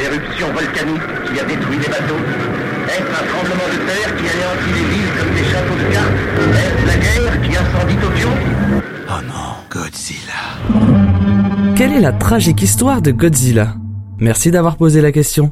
une éruption volcanique qui a détruit les bateaux Est-ce un tremblement de terre qui anéantit les villes comme des châteaux de cartes Est-ce la guerre qui incendie Tokyo Oh non, Godzilla. Quelle est la tragique histoire de Godzilla? Merci d'avoir posé la question.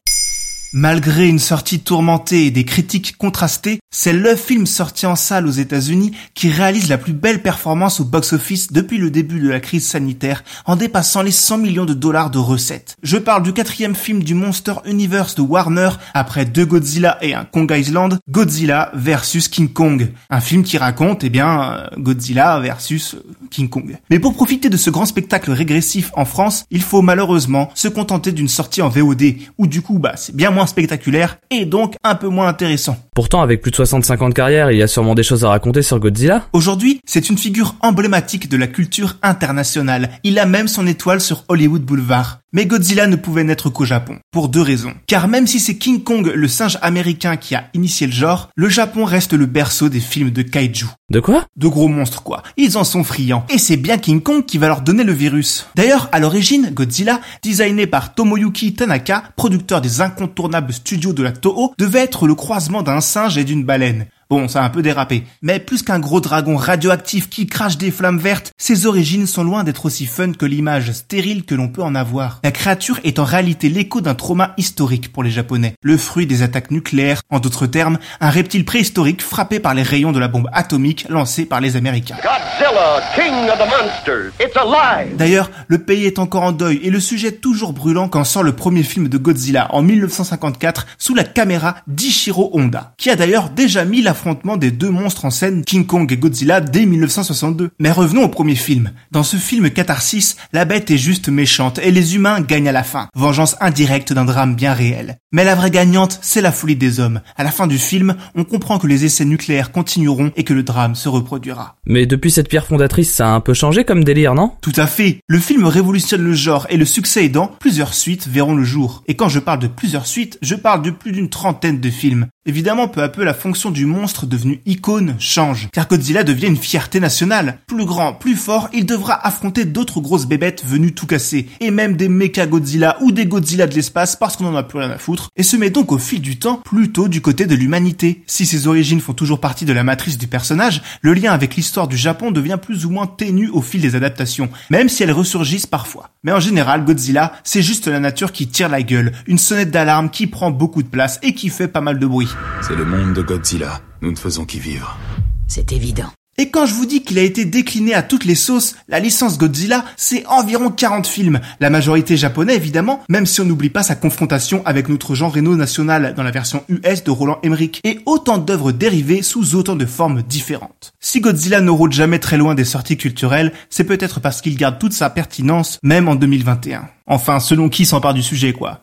Malgré une sortie tourmentée et des critiques contrastées, c'est le film sorti en salle aux États-Unis qui réalise la plus belle performance au box-office depuis le début de la crise sanitaire en dépassant les 100 millions de dollars de recettes. Je parle du quatrième film du Monster Universe de Warner après deux Godzilla et un Kong Island, Godzilla versus King Kong. Un film qui raconte, eh bien, euh, Godzilla versus King Kong. Mais pour profiter de ce grand spectacle régressif en France, il faut malheureusement se contenter d'une sortie en VOD, où du coup, bah, c'est bien moins spectaculaire et donc un peu moins intéressant. Pourtant, avec plus de 65 ans de carrière, il y a sûrement des choses à raconter sur Godzilla. Aujourd'hui, c'est une figure emblématique de la culture internationale. Il a même son étoile sur Hollywood Boulevard. Mais Godzilla ne pouvait n'être qu'au Japon, pour deux raisons. Car même si c'est King Kong, le singe américain, qui a initié le genre, le Japon reste le berceau des films de kaiju. De quoi? De gros monstres quoi. Ils en sont friands. Et c'est bien King Kong qui va leur donner le virus. D'ailleurs, à l'origine, Godzilla, designé par Tomoyuki Tanaka, producteur des incontournables studios de la Toho, devait être le croisement d'un singe et d'une baleine. Bon, ça a un peu dérapé. Mais plus qu'un gros dragon radioactif qui crache des flammes vertes, ses origines sont loin d'être aussi fun que l'image stérile que l'on peut en avoir. La créature est en réalité l'écho d'un trauma historique pour les Japonais. Le fruit des attaques nucléaires, en d'autres termes, un reptile préhistorique frappé par les rayons de la bombe atomique lancée par les Américains. Godzilla, king of the monsters. It's alive. D'ailleurs, le pays est encore en deuil et le sujet toujours brûlant quand sort le premier film de Godzilla en 1954 sous la caméra d'Ichiro Honda, qui a d'ailleurs déjà mis l'affrontement des deux monstres en scène, King Kong et Godzilla, dès 1962. Mais revenons au premier film. Dans ce film catharsis, la bête est juste méchante et les humains gagnent à la fin, vengeance indirecte d'un drame bien réel. Mais la vraie gagnante, c'est la folie des hommes. À la fin du film, on comprend que les essais nucléaires continueront et que le drame se reproduira. Mais depuis cette pierre fondatrice, ça a un peu changé comme délire, non? Tout à fait. Le film révolutionne le genre et le succès aidant, plusieurs suites verront le jour. Et quand je parle de plusieurs suites, je parle de plus d'une trentaine de films. Évidemment, peu à peu, la fonction du monstre devenu icône change, car Godzilla devient une fierté nationale. Plus grand, plus fort, il devra affronter d'autres grosses bébêtes venues tout casser, et même des méca Godzilla ou des Godzilla de l'espace parce qu'on en a plus rien à foutre, et se met donc au fil du temps plutôt du côté de l'humanité. Si ses origines font toujours partie de la matrice du personnage, le lien avec l'histoire du Japon devient plus ou moins ténu au fil des adaptations, même si elles ressurgissent parfois. Mais en général, Godzilla, c'est juste la nature qui tire la gueule, une sonnette d'alarme qui prend beaucoup de place et qui fait pas mal de bruit. C'est le monde de Godzilla. Nous ne faisons qu'y vivre. C'est évident. Et quand je vous dis qu'il a été décliné à toutes les sauces, la licence Godzilla, c'est environ 40 films. La majorité japonais évidemment, même si on n'oublie pas sa confrontation avec notre Jean Reno national dans la version US de Roland Emmerich, et autant d'œuvres dérivées sous autant de formes différentes. Si Godzilla ne rôde jamais très loin des sorties culturelles, c'est peut-être parce qu'il garde toute sa pertinence, même en 2021. Enfin, selon qui s'empare du sujet quoi.